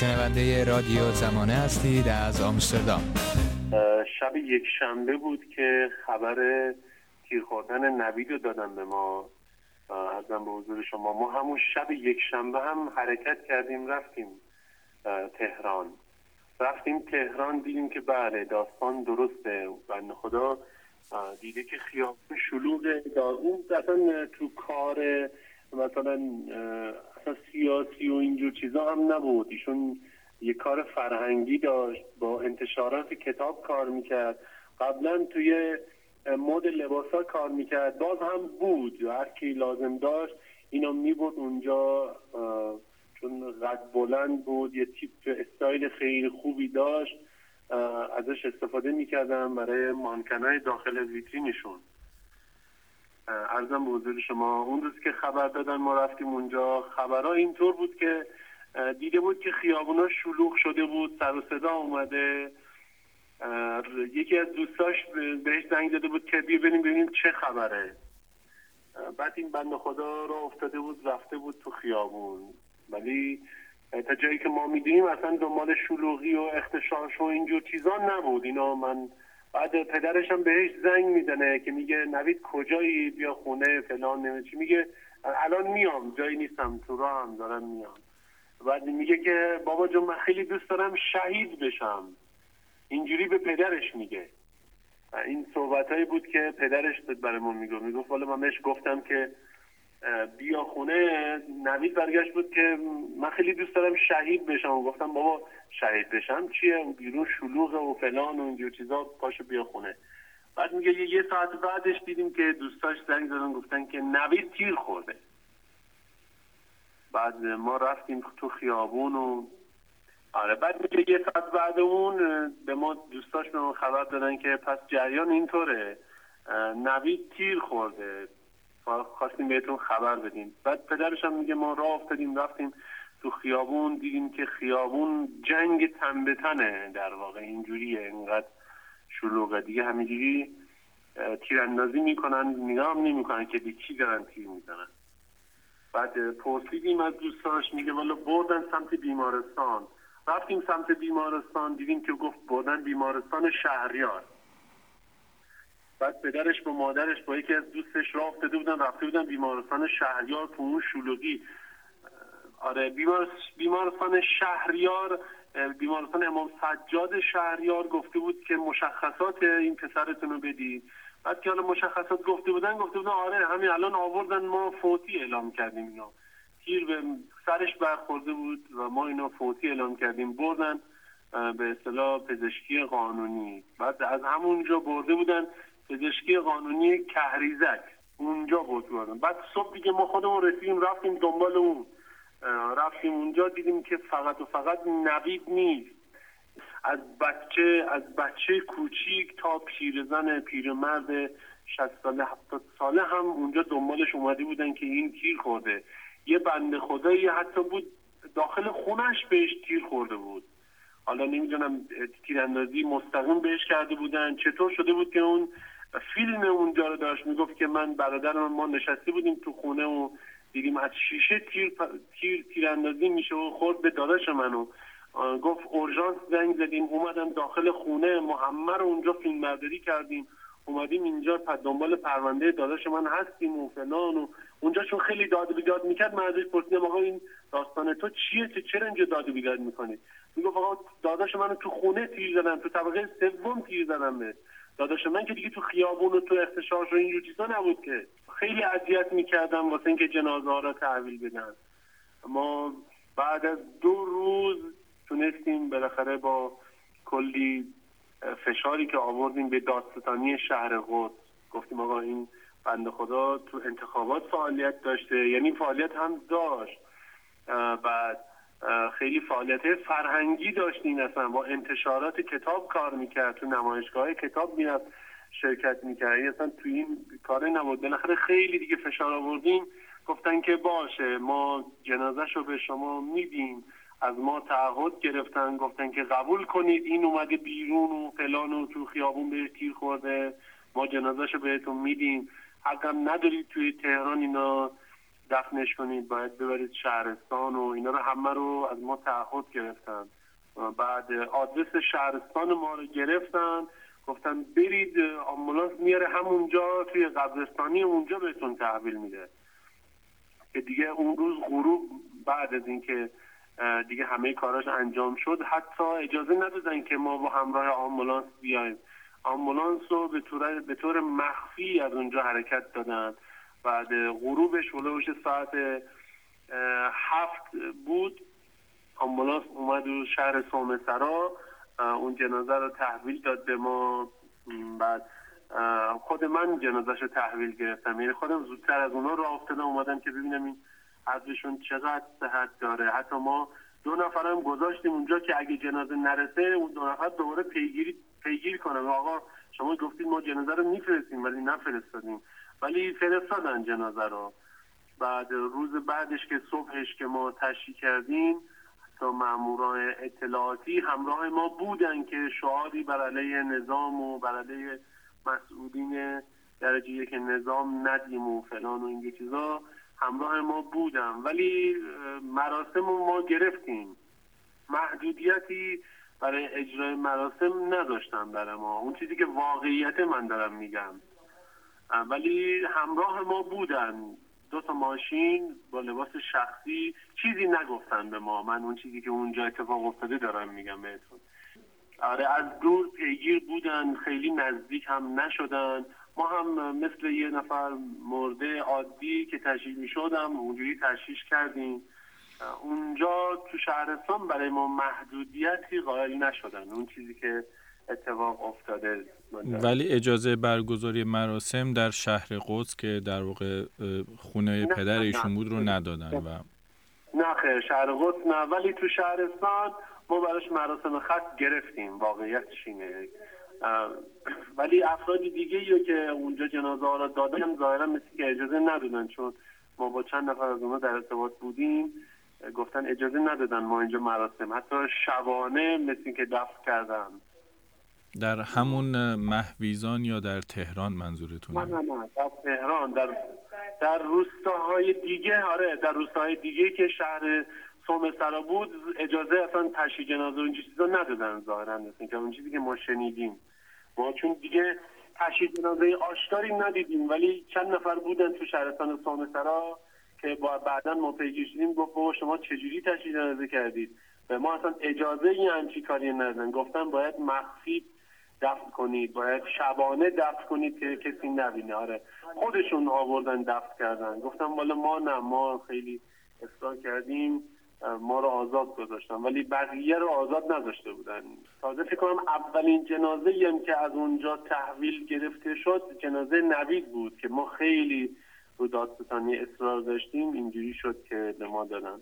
شنونده رادیو زمانه هستید از آمستردام. شب یک شنبه بود که خبر تیر خوردن نوید رو دادن به ما. ازم به حضور شما. ما همون شب یک شنبه هم حرکت کردیم رفتیم تهران. رفتیم تهران دیدیم که بله داستان درسته بند خدا دیده که خیابون شلوغ اون اصلا تو کار مثلا اصلا سیاسی و اینجور چیزا هم نبود. ایشون یه کار فرهنگی داشت با انتشارات کتاب کار می‌کرد. قبلا توی مد لباسا کار می‌کرد. باز هم بود. هر کی لازم داشت اینو میبود اونجا چون قد بلند بود یه تیپ استایل خیلی خوبی داشت. ازش استفاده می‌کردم برای مانکنای داخل ویترینشون. ارزم به حضور شما اون روز که خبر دادن ما رفتیم اونجا خبرها اینطور بود که دیده بود که خیابونا شلوغ شده بود سر و صدا اومده. یکی از دوستاش بهش زنگ داده بود که بیا بریم ببینیم چه خبره. بعد این بند خدا رو افتاده بود رفته بود تو خیابون. ولی تا جایی که ما می‌دونیم اصلا دنبال شلوغی و اختشاش و اینجور چیزا نبود. اینا من بعد پدرش هم بهش زنگ می‌زنه که میگه نوید کجایی؟ بیا خونه فلان نمیده چی. میگه الان میام جایی نیستم تو راه هم دارم میام. بعد میگه که بابا جون من خیلی دوست دارم شهید بشم. اینجوری به پدرش میگه. این صحبت بود که پدرش برای ما میگه می‌گفت حالا من بهش گفتم که بیا خونه نوید برگشت بود که من خیلی دوست دارم شهید بشم. گفتم بابا شهید بشم چیه؟ بیرون شلوغه و فلان و اینجور چیزا پاشو بیا خونه. بعد میگه یه ساعت بعدش دیدیم که دوستاش زنگ زدن گفتن که نوید تیر خورده. بعد ما رفتیم تو خیابون و آره بعد میگه یه ساعت بعد اون به ما دوستاش به ما خبر دادن که پس جریان اینطوره. نوید تیر خورده. خواستیم بهتون خبر بدیم. بعد پدرش هم میگه ما راه افتادیم رفتیم تو خیابون دیدیم که خیابون جنگ تن به در واقع. اینجوریه اینقدر شلوغه دیگه همینجوری تیراندازی می‌کنن نگاه نمی‌کنن که به کی دارن تیر می‌زنن. بعد پرسیدیم از دوستاش میگه والا بردن سمت بیمارستان. رفتیم سمت بیمارستان دیدیم که گفت بردن بیمارستان شهریار. بعد پدرش با مادرش با یکی از دوستش راه افتاده بودن رفته بودن بیمارستان شهریار تو اون شلوغی. آره بیمارستان شهریار بیمارستان امام سجاد شهریار گفته بود که مشخصات این پسرتون رو بدید بعد که حالا مشخصات گفته بودن گفته بودن آره همین الان آوردن ما فوتی اعلام کردیم اینا. تیر به سرش برخورده بود و ما اینا فوتی اعلام کردیم بردن به اصطلاح پزشکی قانونی. بعد از همونجا برده بودن. پزشکی قانونی کهریزک. اونجا بود بردن بعد صبح دیگه ما خودمون رسیدیم رفتیم دنبال اون. رفتیم اونجا دیدیم که فقط و فقط نوید نیست. از بچه از بچه کوچیک تا پیرزن پیرمرد 60 ساله 70 ساله هم اونجا دنبالش اومده بودن که این تیر خورده. یه بنده خدایی حتی بود داخل خونش بهش تیر خورده بود. حالا نمی‌دونم تیراندازی مستقیم بهش کرده بودن. چطور شده بود که اون فیلم اونجا رو داشت می‌گفت که من برادر ما نشسته بودیم تو خونه و دیدیم از شیشه تیر تیر تیراندازی میشه و خورد به داداش منو. گفت اورژانس زنگ زدیم اومدم داخل خونه محمد رو اونجا فیلم برداری کردیم. اومدیم اینجا دنبال پرونده داداش من هستیم و فلان و اونجا چون خیلی داد و بیداد می‌کرد من ازش پرسیدم آقا این داستان تو چیه؟ که چرا اینجا داد و بیداد می‌کنی؟ می‌گفت آقا داداش من تو خونه تیر زدم تو طبقه سوم تیر به داداش من که دیگه تو خیابون و تو اختشاش و اینجور چیزا نبود که. خیلی اذیت می‌کردم واسه اینکه جنازه ها را تحویل بدن. ما بعد از دو روز تونستیم بالاخره با کلی فشاری که آوردیم به دادستانی شهر قدس. گفتیم آقا این بنده خدا تو انتخابات فعالیت داشته. یعنی فعالیت هم داشت. بعد خیلی فعالیت فرهنگی داشتین اصلا. با انتشارات کتاب کار می‌کرد تو نمایشگاه کتاب می‌رفت شرکت می‌کرد. یعنی اصلا تو این کار نبود. بالاخره خیلی دیگه فشار آوردیم گفتن که باشه ما جنازش رو به شما میدیم. از ما تعهد گرفتن. گفتن که قبول کنید. این اومده بیرون و فلان و تو خیابون بهش تیر خورده. ما جنازش رو بهتون میدیم. حقم ندارید توی تهران اینا. دفنش کنید باید ببرید شهرستان و اینا رو همه رو از ما تعهد گرفتن. بعد آدرس شهرستان ما رو گرفتن. گفتن برید آمبولانس میاره همونجا توی قبرستانی اونجا بهتون تحویل میده. که دیگه اون روز غروب بعد از اینکه دیگه همه کاراش انجام شد حتی اجازه ندادن که ما با همراه آمبولانس بیایم. آمبولانس رو به طور, به طور مخفی از اونجا حرکت دادن. بعد غروبش ولوش ساعت هفت بود. آمبولانس اومد و شهر سومسرا اون جنازه رو تحویل داد به ما. بعد خود من جنازش رو تحویل گرفتم. یعنی خودم زودتر از اونا رو افتادم اومدم که ببینم این ازشون چقدر صحت داره. حتی ما دو نفرم گذاشتیم اونجا که اگه جنازه نرسه اون دو نفر دوباره پیگیری پیگیر کنم آقا شما گفتید ما جنازه رو میفرستیم ولی نفرستادیم. ولی فرستادن جنازه رو. بعد روز بعدش که صبحش که ما تشریح کردیم تا ماموران اطلاعاتی همراه ما بودن که شعاری بر علیه نظام و بر علیه مسئولین درجه یک نظام ندیم و فلان و این چیزا همراه ما بودن. ولی مراسم ما گرفتیم. محدودیتی برای اجرای مراسم نداشتن برای ما. اون چیزی که واقعیت من دارم میگم. ولی همراه ما بودن دو تا ماشین با لباس شخصی چیزی نگفتن به ما. من اون چیزی که اونجا اتفاق افتاده دارم میگم بهتون. آره از دور پیگیر بودن خیلی نزدیک هم نشدن. ما هم مثل یه نفر مرده عادی که می شدم اونجوری تشریح کردیم. اونجا تو شهرستان برای ما محدودیتی قائل نشدن. اون چیزی که اتفاق افتاده. ولی اجازه برگزاری مراسم در شهر قدس که در واقع خونه پدر ایشون بود رو ندادن و نه خیر شهر قدس نه. ولی تو شهرستان ما براش مراسم خط گرفتیم. واقعیتش اینه. ولی افراد دیگه یا که اونجا جنازه ها را دادن ظاهرا مثل که اجازه ندادن. چون ما با چند نفر از اونها در ارتباط بودیم. گفتن اجازه ندادن ما اینجا مراسم. حتی شبانه مثل که دفت کردن. در همون محویزان یا در تهران منظورتونه؟ نه نه نه در تهران در در روستاهای دیگه آره در روستاهای دیگه که شهر سوم سرا بود اجازه اصلا تشییع جنازه و چیزا ندادن ظاهرا مثل که اون چیزی که ما شنیدیم. ما چون دیگه تشییع جنازه آشکاری ندیدیم ولی چند نفر بودن تو شهرستان سوم سرا که با بعدا ما پیگیر شدیم گفت بابا شما چجوری تشییع جنازه کردید؟ به ما اصلا اجازه این همچی کاری ندادن. گفتن باید مخفی دفن کنید باید شبانه دفن کنید که کسی نبینه. آره. خودشون آوردن دفن کردن. گفتم والا ما نه ما خیلی اصرار کردیم ما رو آزاد گذاشتن. ولی بقیه رو آزاد نذاشته بودن. تازه فکر کنم اولین جنازه هم که از اونجا تحویل گرفته شد جنازه نوید بود که ما خیلی رو دادستانی اصرار داشتیم. اینجوری شد که به ما دادن.